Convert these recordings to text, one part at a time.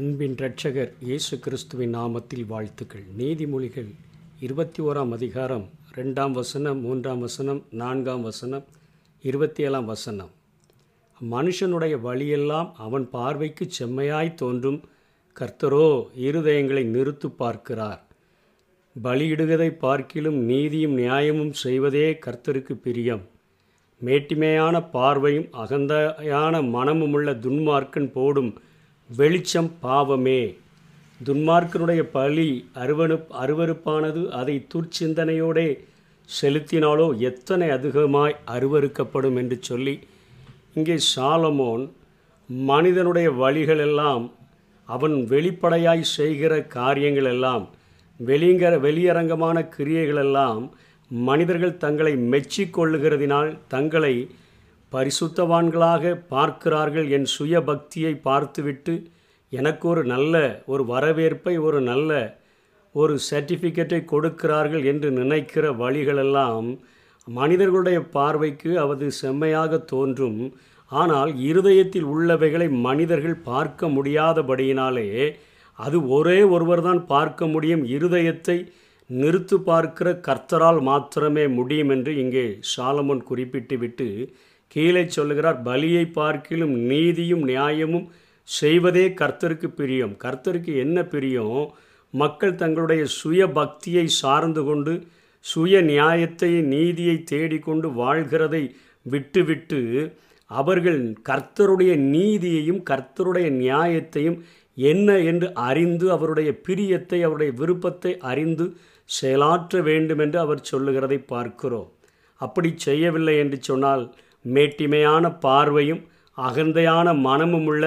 அன்பின் இரட்சகர் இயேசு கிறிஸ்துவின் நாமத்தில் வாழ்த்துக்கள். நீதிமொழிகள் இருபத்தி ஓராம் அதிகாரம் ரெண்டாம் வசனம் மூன்றாம் வசனம் நான்காம் வசனம் இருபத்தி ஏழாம் வசனம். மனுஷனுடைய வழியெல்லாம் அவன் பார்வைக்கு செம்மையாய் தோன்றும். கர்த்தரோ இருதயங்களை நிறுத்து பார்க்கிறார். பலியிடுவதை பார்க்கிலும் நீதியும் நியாயமும் செய்வதே கர்த்தருக்கு பிரியம். மேட்டிமையான பார்வையும் அகந்தையான மனமுமுள்ள துன்மார்க்கன் போடும் வெளிச்சம் பாவமே. துன்மார்க்கனுடைய பழி அருவனு அருவருப்பானது அதை துர்ச்சிந்தனையோடே செலுத்தினாலோ எத்தனை அதிகமாய் அருவருக்கப்படும் என்று சொல்லி இங்கே சாலமோன் மனிதனுடைய வழிகளெல்லாம் அவன் வெளிப்படையாய் செய்கிற காரியங்கள் எல்லாம் வெளிங்கர வெளியரங்கமான கிரியைகளெல்லாம் மனிதர்கள் தங்களை மெச்சிக்கொள்ளுகிறதினால் தங்களை பரிசுத்தவான்களாக பார்க்கிறார்கள் என் சுய பக்தியை பார்த்துவிட்டு எனக்கு ஒரு நல்ல ஒரு வரவேற்பை ஒரு நல்ல ஒரு சர்டிஃபிகேட்டை கொடுக்கிறார்கள் என்று நினைக்கிற வழிகளெல்லாம் மனிதர்களுடைய பார்வைக்கு அது செம்மையாக தோன்றும். ஆனால் இருதயத்தில் உள்ளவைகளை மனிதர்கள் பார்க்க முடியாதபடியினாலே அது ஒரே ஒருவர் தான் பார்க்க முடியும். இருதயத்தை நிறுத்து பார்க்கிற கர்த்தரால் மாத்திரமே முடியும் என்று இங்கே சாலமோன் குறிப்பிட்டு விட்டு கீழே சொல்லுகிறார் பலியை பார்க்கிலும் நீதியும் நியாயமும் செய்வதே கர்த்தருக்கு பிரியம். கர்த்தருக்கு என்ன பிரியம்? மக்கள் தங்களுடைய சுய பக்தியை சார்ந்து கொண்டு சுய நியாயத்தை நீதியை தேடிக்கொண்டு வாழ்கிறதை விட்டுவிட்டு அவர்கள் கர்த்தருடைய நீதியையும் கர்த்தருடைய நியாயத்தையும் என்ன என்று அறிந்து அவருடைய பிரியத்தை அவருடைய விருப்பத்தை அறிந்து செயலாற்ற வேண்டும் என்று அவர் சொல்லுகிறதை பார்க்கிறோம். அப்படி செய்யவில்லை என்று சொன்னால் மேட்டிமையான பார்வையும் அகந்தையான மனமும் உள்ள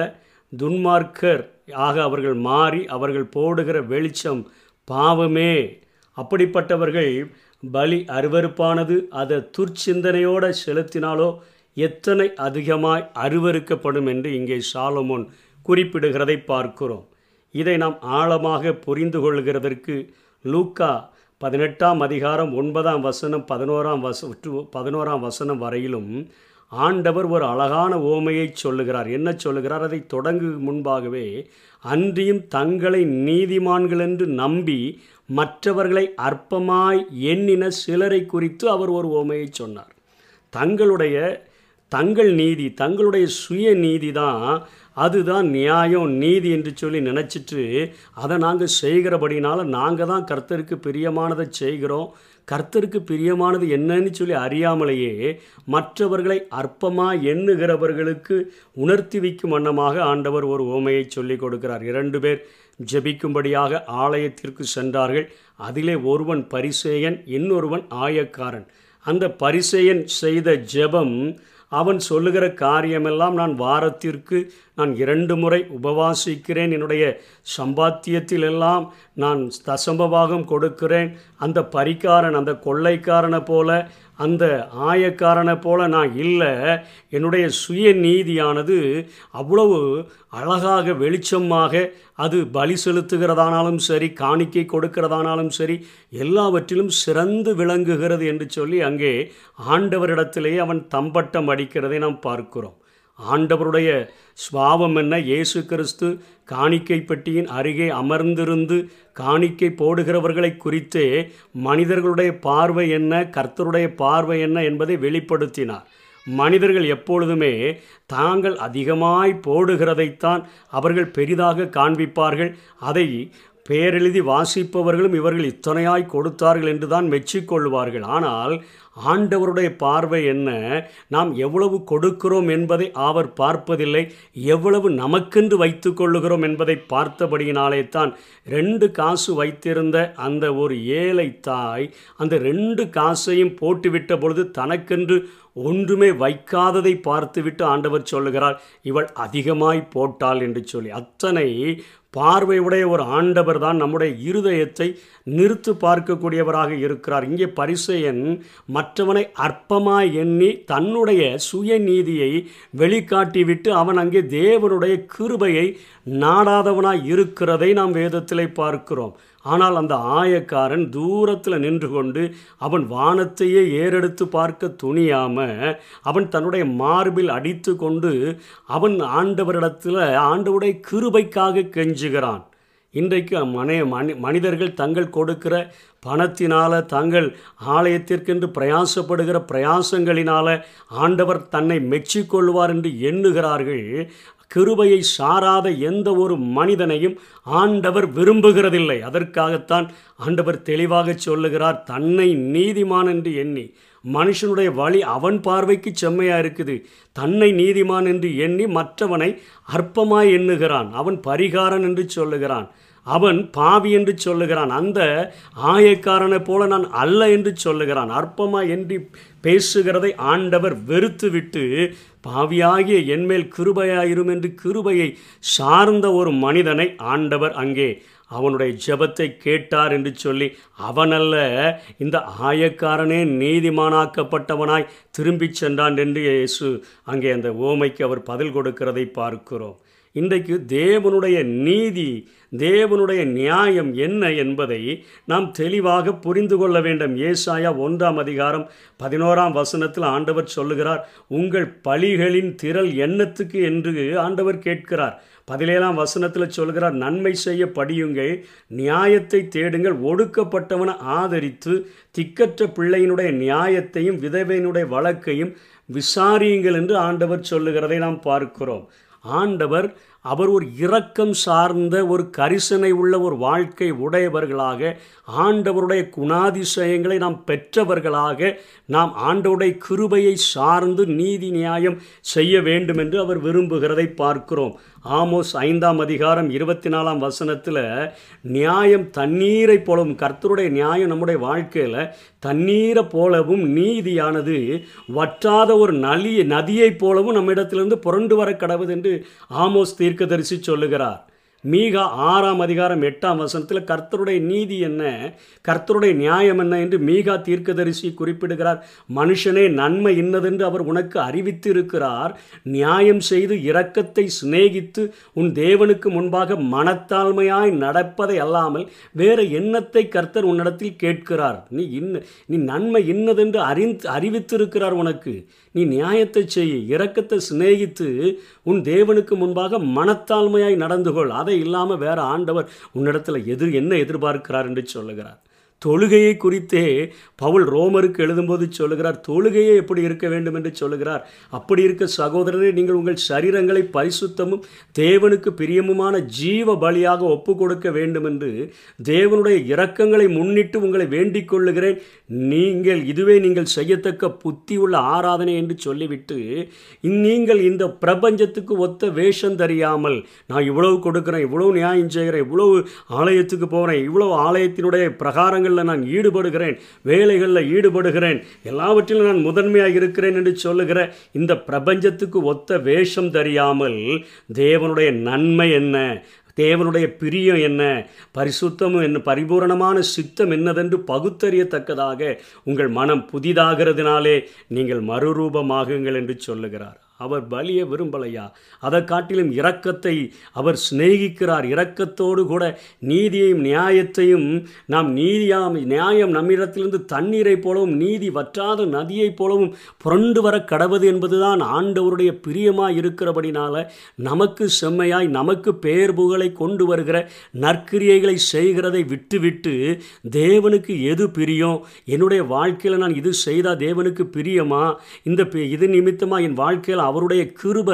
துன்மார்க்கர் ஆக அவர்கள் மாறி அவர்கள் போடுகிற வெளிச்சம் பாவமே. அப்படிப்பட்டவர்கள் பலி அருவறுப்பானது அதை துர்ச்சிந்தனையோடு செலுத்தினாலோ எத்தனை அதிகமாய் அருவறுக்கப்படும் என்று இங்கே சாலமோன் குறிப்பிடுகிறதை பார்க்கிறோம். இதை நாம் ஆழமாக புரிந்து கொள்கிறதற்கு லூக்கா பதினெட்டாம் அதிகாரம் ஒன்பதாம் வசனம் பதினோராம் வச பதினோராம் வசனம் வரையிலும் ஆண்டவர் ஒரு அழகான ஓமையை சொல்லுகிறார். என்ன சொல்லுகிறார்? அதை தொடங்கு முன்பாகவே அன்றியும் தங்களை நீதிமான்கள் என்று நம்பி மற்றவர்களை அற்பமாய் எண்ணின சிலரை குறித்து அவர் ஒரு ஓமையை சொன்னார். தங்களுடைய தங்கள் நீதி தங்களுடைய சுய நீதி தான் அதுதான் நியாயம் நீதி என்று சொல்லி நினச்சிட்டு அதை நாங்கள் செய்கிறபடினால நாங்கள் தான் கர்த்தருக்கு பிரியமானதை செய்கிறோம். கர்த்தருக்கு பிரியமானது என்னன்னு சொல்லி அறியாமலேயே மற்றவர்களை அற்பமாக எண்ணுகிறவர்களுக்கு உணர்த்தி வைக்கும் வண்ணமாக ஆண்டவர் ஒரு ஓமையை சொல்லிக் கொடுக்கிறார். இரண்டு பேர் ஜெபிக்கும்படியாக ஆலயத்திற்கு சென்றார்கள். அதிலே ஒருவன் பரிசேயன் இன்னொருவன் ஆயக்காரன். அந்த பரிசேயன் செய்த ஜெபம் அவன் சொல்லுகிற காரியமெல்லாம் நான் வாரத்திற்கு நான் இரண்டு முறை உபவாசிக்கிறேன். என்னுடைய சம்பாத்தியத்திலெல்லாம் நான் தசம்பபாகம் கொடுக்கிறேன். அந்த பரிக்காரன் அந்த கொள்ளைக்காரனை போல அந்த ஆயக்காரனை போல நான் இல்லை. என்னுடைய சுய நீதியானது அவ்வளவு அழகாக வெளிச்சமாக அது பலி செலுத்துகிறதானாலும் சரி காணிக்கை கொடுக்கிறதானாலும் சரி எல்லாவற்றிலும் சிறந்து விளங்குகிறது என்று சொல்லி அங்கே ஆண்டவரிடத்திலேயே அவன் தம்பட்டம் அடிக்கிறதை நாம் பார்க்கிறோம். ஆண்டவருடைய சுவாவம் என்ன? இயேசு கிறிஸ்து காணிக்கை பெட்டியின் அருகே அமர்ந்திருந்து காணிக்கை போடுகிறவர்களை குறித்தே மனிதர்களுடைய பார்வை என்ன? கர்த்தருடைய பார்வை என்ன என்பதை வெளிப்படுத்தினார். மனிதர்கள் எப்பொழுதுமே தாங்கள் அதிகமாய் போடுகிறதைத்தான் அவர்கள் பெரிதாக காண்பிப்பார்கள். அதை பேரெழுதி வாசிப்பவர்களும் இவர்கள் இத்தனையாய் கொடுத்தார்கள் என்று தான் மெச்சிக்கொள்வார்கள். ஆனால் ஆண்டவருடைய பார்வை என்ன? நாம் எவ்வளவு கொடுக்கிறோம் என்பதை அவர் பார்ப்பதில்லை. எவ்வளவு நமக்கென்று வைத்து கொள்ளுகிறோம் என்பதை பார்த்தபடியினாலே தான் ரெண்டு காசு வைத்திருந்த அந்த ஒரு ஏழை தாய் அந்த ரெண்டு காசையும் போட்டுவிட்ட பொழுது தனக்கென்று ஒன்றுமே வைக்காததை பார்த்துவிட்டு ஆண்டவர் சொல்லுகிறார் இவள் அதிகமாய் போட்டாள் என்று சொல்லி. அத்தனை பார்வையுடைய ஒரு ஆண்டவர் தான் நம்முடைய இருதயத்தை நிறுத்து பார்க்கக்கூடியவராக இருக்கிறார். இங்கே பரிசையன் மற்றவனை அற்பமாய் எண்ணி தன்னுடைய சுயநீதியை வெளிக்காட்டிவிட்டு அவன் அங்கே தேவனுடைய கிருபையை நாடாதவனாய் இருக்கிறதை நாம் வேதத்தில் பார்க்கிறோம். ஆனால் அந்த ஆயக்காரன் தூரத்தில் நின்று கொண்டு அவன் வானத்தையே ஏறெடுத்து பார்க்க துணியாம அவன் தன்னுடைய மார்பில் அடித்து கொண்டு அவன் ஆண்டவரிடத்தில் ஆண்டவருடைய கிருபைக்காக அஞ்சுகிறான் இன்றைக்கு மனை மனி மனிதர்கள் தங்கள் கொடுக்கிற பணத்தினால் தங்கள் ஆலயத்திற்கென்று பிரயாசப்படுகிற பிரயாசங்களினால் ஆண்டவர் தன்னை மெச்சிக்கொள்வார் என்று எண்ணுகிறார்கள். கிருபையை சாராத எந்த ஒரு மனிதனையும் ஆண்டவர் விரும்புகிறதில்லை. அதற்காகத்தான் ஆண்டவர் தெளிவாக சொல்லுகிறார் தன்னை நீதிமான் என்று எண்ணி மனுஷனுடைய வழி அவன் பார்வைக்கு செம்மையாக இருக்குது. தன்னை நீதிமான் என்று எண்ணி மற்றவனை அற்பமாய் எண்ணுகிறான். அவன் பரிகாரன் என்று சொல்லுகிறான். அவன் பாவி என்று சொல்லுகிறான். அந்த ஆயக்காரனைப் போல நான் அல்ல என்று சொல்லுகிறான். அற்பமா என்று பேசுகிறதை ஆண்டவர் வெறுத்துவிட்டு பாவியாகிய என்மேல் கிருபையாயிரும் என்று கிருபையை சார்ந்த ஒரு மனிதனை ஆண்டவர் அங்கே அவனுடைய ஜெபத்தை கேட்டார் என்று சொல்லி அவனல்ல இந்த ஆயக்காரனே நீதிமானாக்கப்பட்டவனாய் திரும்பிச் சென்றான் என்று இயேசு அங்கே அந்த ஓமைக்கு அவர் பதில் கொடுக்கிறதை பார்க்கிறோம். இன்றைக்கு தேவனுடைய நீதி தேவனுடைய நியாயம் என்ன என்பதை நாம் தெளிவாக புரிந்து கொள்ள வேண்டும். ஏசாயா ஒன்றாம் அதிகாரம் பதினோராம் வசனத்தில் ஆண்டவர் சொல்லுகிறார் உங்கள் பழிகளின் திரள் எண்ணத்துக்கு என்று ஆண்டவர் கேட்கிறார். பதினேழாம் வசனத்தில் சொல்கிறார் நன்மை செய்ய படியுங்கள் நியாயத்தை தேடுங்கள் ஒடுக்கப்பட்டவனை ஆதரித்து திக்கற்ற பிள்ளையினுடைய நியாயத்தையும் விதவையினுடைய வழக்கையும் விசாரியுங்கள் என்று ஆண்டவர் சொல்லுகிறதை நாம் பார்க்கிறோம். ஆண்டவர் அவர் ஒரு இரக்கம் சார்ந்த ஒரு கரிசனை உள்ள ஒரு வாழ்க்கை உடையவர்களாக ஆண்டவருடைய குணாதிசயங்களை நாம் பெற்றவர்களாக நாம் ஆண்டவருடைய கிருபையை சார்ந்து நீதி நியாயம் செய்ய வேண்டும் என்று அவர் விரும்புகிறதை பார்க்கிறோம். ஆமோஸ் ஐந்தாம் அதிகாரம் இருபத்தி நாலாம் வசனத்தில் நியாயம் தண்ணீரை போலவும் கர்த்தருடைய நியாயம் நம்முடைய வாழ்க்கையில் தண்ணீரை போலவும் நீதியானது வற்றாத ஒரு நலி நதியைப் போலவும் நம்மிடத்திலிருந்து புரண்டு வர கடவுது என்று ஆமோஸ் தீர்க்கதரிசி சொல்லுகிறார். மீகா ஆறாம் அதிகாரம் எட்டாம் வசனத்தில் கர்த்தருடைய நீதி என்ன? கர்த்தருடைய நியாயம் என்ன என்று மீகா தீர்க்கதரிசி குறிப்பிடுகிறார். மனுஷனே நன்மை இன்னதென்று அவர் உனக்கு அறிவித்து இருக்கிறார் நியாயம் செய்து இரக்கத்தை சிநேகித்து உன் தேவனுக்கு முன்பாக மனத்தாழ்மையாய் நடப்பதை அல்லாமல் வேறு எண்ணத்தை கர்த்தர் உன்னிடத்தில் கேட்கிறார். நீ இன்ன நீ நன்மை இன்னதென்று அறிந்து அறிவித்திருக்கிறார் உனக்கு. நீ நியாயத்தை செய் இரக்கத்தை சிநேகித்து உன் தேவனுக்கு முன்பாக மனத்தாழ்மையாய் நடந்து கொள் அதை இல்லாமல் வேற ஆண்டவர் உன்னிடத்தில் எதிர் என்ன எதிர்பார்க்கிறார் என்று சொல்லுகிறார். தொழுகையை குறித்தே பவுல் ரோமருக்கு எழுதும்போது சொல்லுகிறார் தொழுகையே எப்படி இருக்க வேண்டும் என்று சொல்லுகிறார். அப்படி இருக்க சகோதரரே நீங்கள் உங்கள் சரீரங்களை பரிசுத்தமும் தேவனுக்கு பிரியமுமான ஜீவ பலியாக ஒப்பு கொடுக்க வேண்டும் என்று தேவனுடைய இரக்கங்களை முன்னிட்டு உங்களை வேண்டிக் கொள்ளுகிறேன். நீங்கள் இதுவே நீங்கள் செய்யத்தக்க புத்தி உள்ள ஆராதனை என்று சொல்லிவிட்டு நீங்கள் இந்த பிரபஞ்சத்துக்கு ஒத்த வேஷம் தெரியாமல் நான் இவ்வளவு கொடுக்குறேன் இவ்வளவு நியாயம் செய்கிறேன் இவ்வளவு ஆலயத்துக்கு போகிறேன் இவ்வளவு ஆலயத்தினுடைய பிரகாரங்கள் காரியங்களில் நான் ஈடுபடுகிறேன் வேலைகளில் ஈடுபடுகிறேன் எல்லாவற்றிலும் நான் முதன்மையாக இருக்கிறேன் என்று சொல்லுகிற இந்த பிரபஞ்சத்துக்கு ஒத்த வேஷம் தெரியாமல் தேவனுடைய நன்மை என்ன? தேவனுடைய பிரியம் என்ன? பரிசுத்தமும் என்ன? பரிபூரணமான சித்தம் என்னதென்று பகுத்தறியத்தக்கதாக உங்கள் மனம் புதிதாகிறதுனாலே நீங்கள் மறுரூபமாகுங்கள் என்று சொல்லுகிறார். அவர் பலியை விரும்பலையா? அதை காட்டிலும் இரக்கத்தை அவர் சிநேகிக்கிறார். இரக்கத்தோடு கூட நீதியையும் நியாயத்தையும் நாம் நீதியாம் நியாயம் நம்மிடத்திலிருந்து தண்ணீரைப் போலவும் நீதி வற்றாத நதியைப் போலவும் புரண்டு வர கடவது என்பதுதான் ஆண்டவருடைய பிரியமாக இருக்கிறபடினால நமக்கு செம்மையாய் நமக்கு பேர் புகழை கொண்டு வருகிற நற்கிரியைகளை செய்கிறதை விட்டுவிட்டு தேவனுக்கு எது பிரியம் என்னுடைய வாழ்க்கையில் நான் இது செய்தால் தேவனுக்கு பிரியமா? இந்த இது நிமித்தமாக என் வாழ்க்கையில் அவருடைய கிருப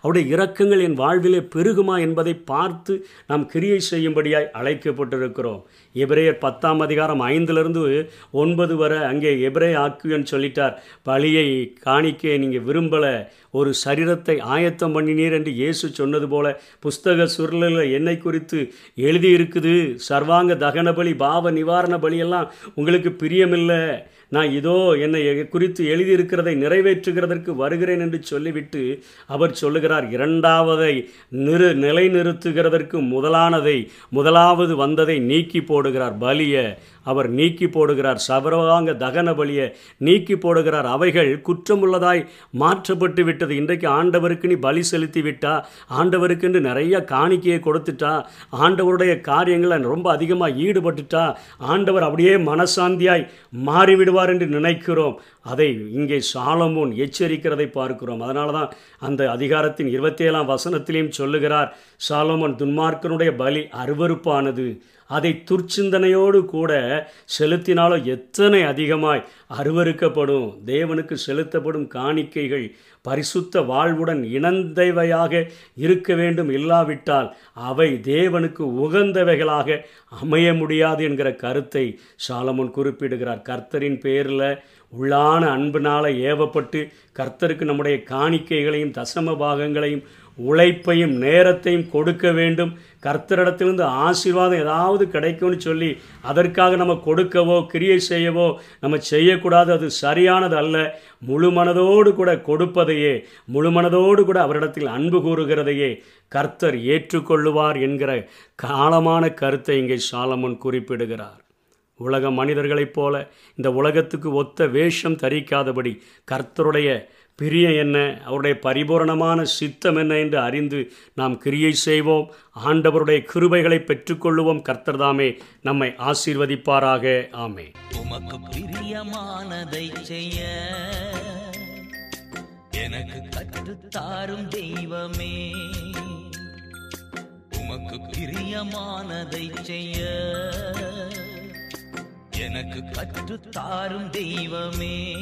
அவருடைய இரக்கங்கள் என் வாழ்விலே பெருகுமா என்பதை பார்த்து நாம் கிரியை செய்யும்படியாய் அழைக்கப்பட்டிருக்கிறோம். எபிரேயர் பத்தாம் அதிகாரம் ஐந்திலிருந்து ஒன்பது வரை அங்கே எபிரே ஆக்குன்னு சொல்லிட்டார். பழியை காணிக்க நீங்கள் விரும்பலை. ஒரு சரீரத்தை ஆயத்தம் பண்ணினீர் என்று இயேசு சொன்னது போல புஸ்தக சுருளில் என்னை குறித்து எழுதியிருக்குது. சர்வாங்க தகன பலி பாவ நிவாரண பலியெல்லாம் உங்களுக்கு பிரியமில்லை. நான் இதோ என்னை குறித்து எழுதியிருக்கிறதை நிறைவேற்றுகிறதற்கு வருகிறேன் என்று சொல்லிவிட்டு அவர் சொல்லுகிறார். இரண்டாவதை நிறு நிலைநிறுத்துகிறதற்கு முதலானதை முதலாவது வந்ததை நீக்கி போடுகிறார் பலியை அவர் நீக்கி போடுகிறார் சபரவாங்க தகன பலியை நீக்கி போடுகிறார் அவைகள் குற்றமுள்ளதாய் மாற்றப்பட்டு விட்டது. இன்றைக்கு ஆண்டவருக்கு நீ பலி செலுத்தி விட்டா ஆண்டவருக்கு என்று நிறைய காணிக்கையை கொடுத்துட்டா ஆண்டவருடைய காரியங்களை ரொம்ப அதிகமாக ஈடுபட்டுட்டா ஆண்டவர் அப்படியே மனசாந்தியாய் மாறிவிடுவார் என்று நினைக்கிறோம். அதை இங்கே சாலமோன் எச்சரிக்கிறதை பார்க்கிறோம். அதனால தான் அந்த அதிகாரத்தின் இருபத்தேழாம் வசனத்திலையும் சொல்லுகிறார் சாலமோன் துன்மார்க்கனுடைய பலி அருவறுப்பானது அதை துர்ச்ச சிந்தனையோடு கூட செலுத்தினாலும் எத்தனை அதிகமாய் அருவருக்கப்படும். தேவனுக்கு செலுத்தப்படும் காணிக்கைகள் பரிசுத்த வாழ்வுடன் இணந்தவையாக இருக்க வேண்டும் இல்லாவிட்டால் அவை தேவனுக்கு உகந்தவைகளாக அமைய முடியாது என்கிற கருத்தை சாலமோன் குறிப்பிடுகிறார். கர்த்தரின் பேரில் உள்ளான அன்பினால் ஏவப்பட்டு கர்த்தருக்கு நம்முடைய காணிக்கைகளையும் தசம பாகங்களையும் உழைப்பையும் நேரத்தையும் கொடுக்க வேண்டும். கர்த்தரிடத்திலிருந்து ஆசீர்வாதம் ஏதாவது கிடைக்கும்னு சொல்லி அதற்காக நம்ம கொடுக்கவோ கிரியை செய்யவோ நம்ம செய்யக்கூடாது அது சரியானது அல்ல. முழு மனதோடு கூட கொடுப்பதையே முழு மனதோடு கூட அவரிடத்தில் அன்பு கூறுகிறதையே கர்த்தர் ஏற்றுக்கொள்ளுவார் என்கிற காலமான கருத்தை இங்கே சாலமன் குறிப்பிடுகிறார். உலக மனிதர்களைப் போல இந்த உலகத்துக்கு ஒத்த வேஷம் தரிக்காதபடி கர்த்தருடைய பிரியம் என்ன அவருடைய பரிபூரணமான சித்தம் என்ன என்று அறிந்து நாம் கிரியை செய்வோம். ஆண்டவருடைய கிருபைகளை பெற்றுக்கொள்ளுவோம். கர்த்தர்தாமே நம்மை ஆசீர்வதிப்பாராக. ஆமே உமக்கு பிரியமானதை செய்ய எனக்கு கற்றுத்தாரும் தெய்வமே. உமக்கு பிரியமானதை செய்ய எனக்கு கற்றுத்தாரும் தெய்வமே.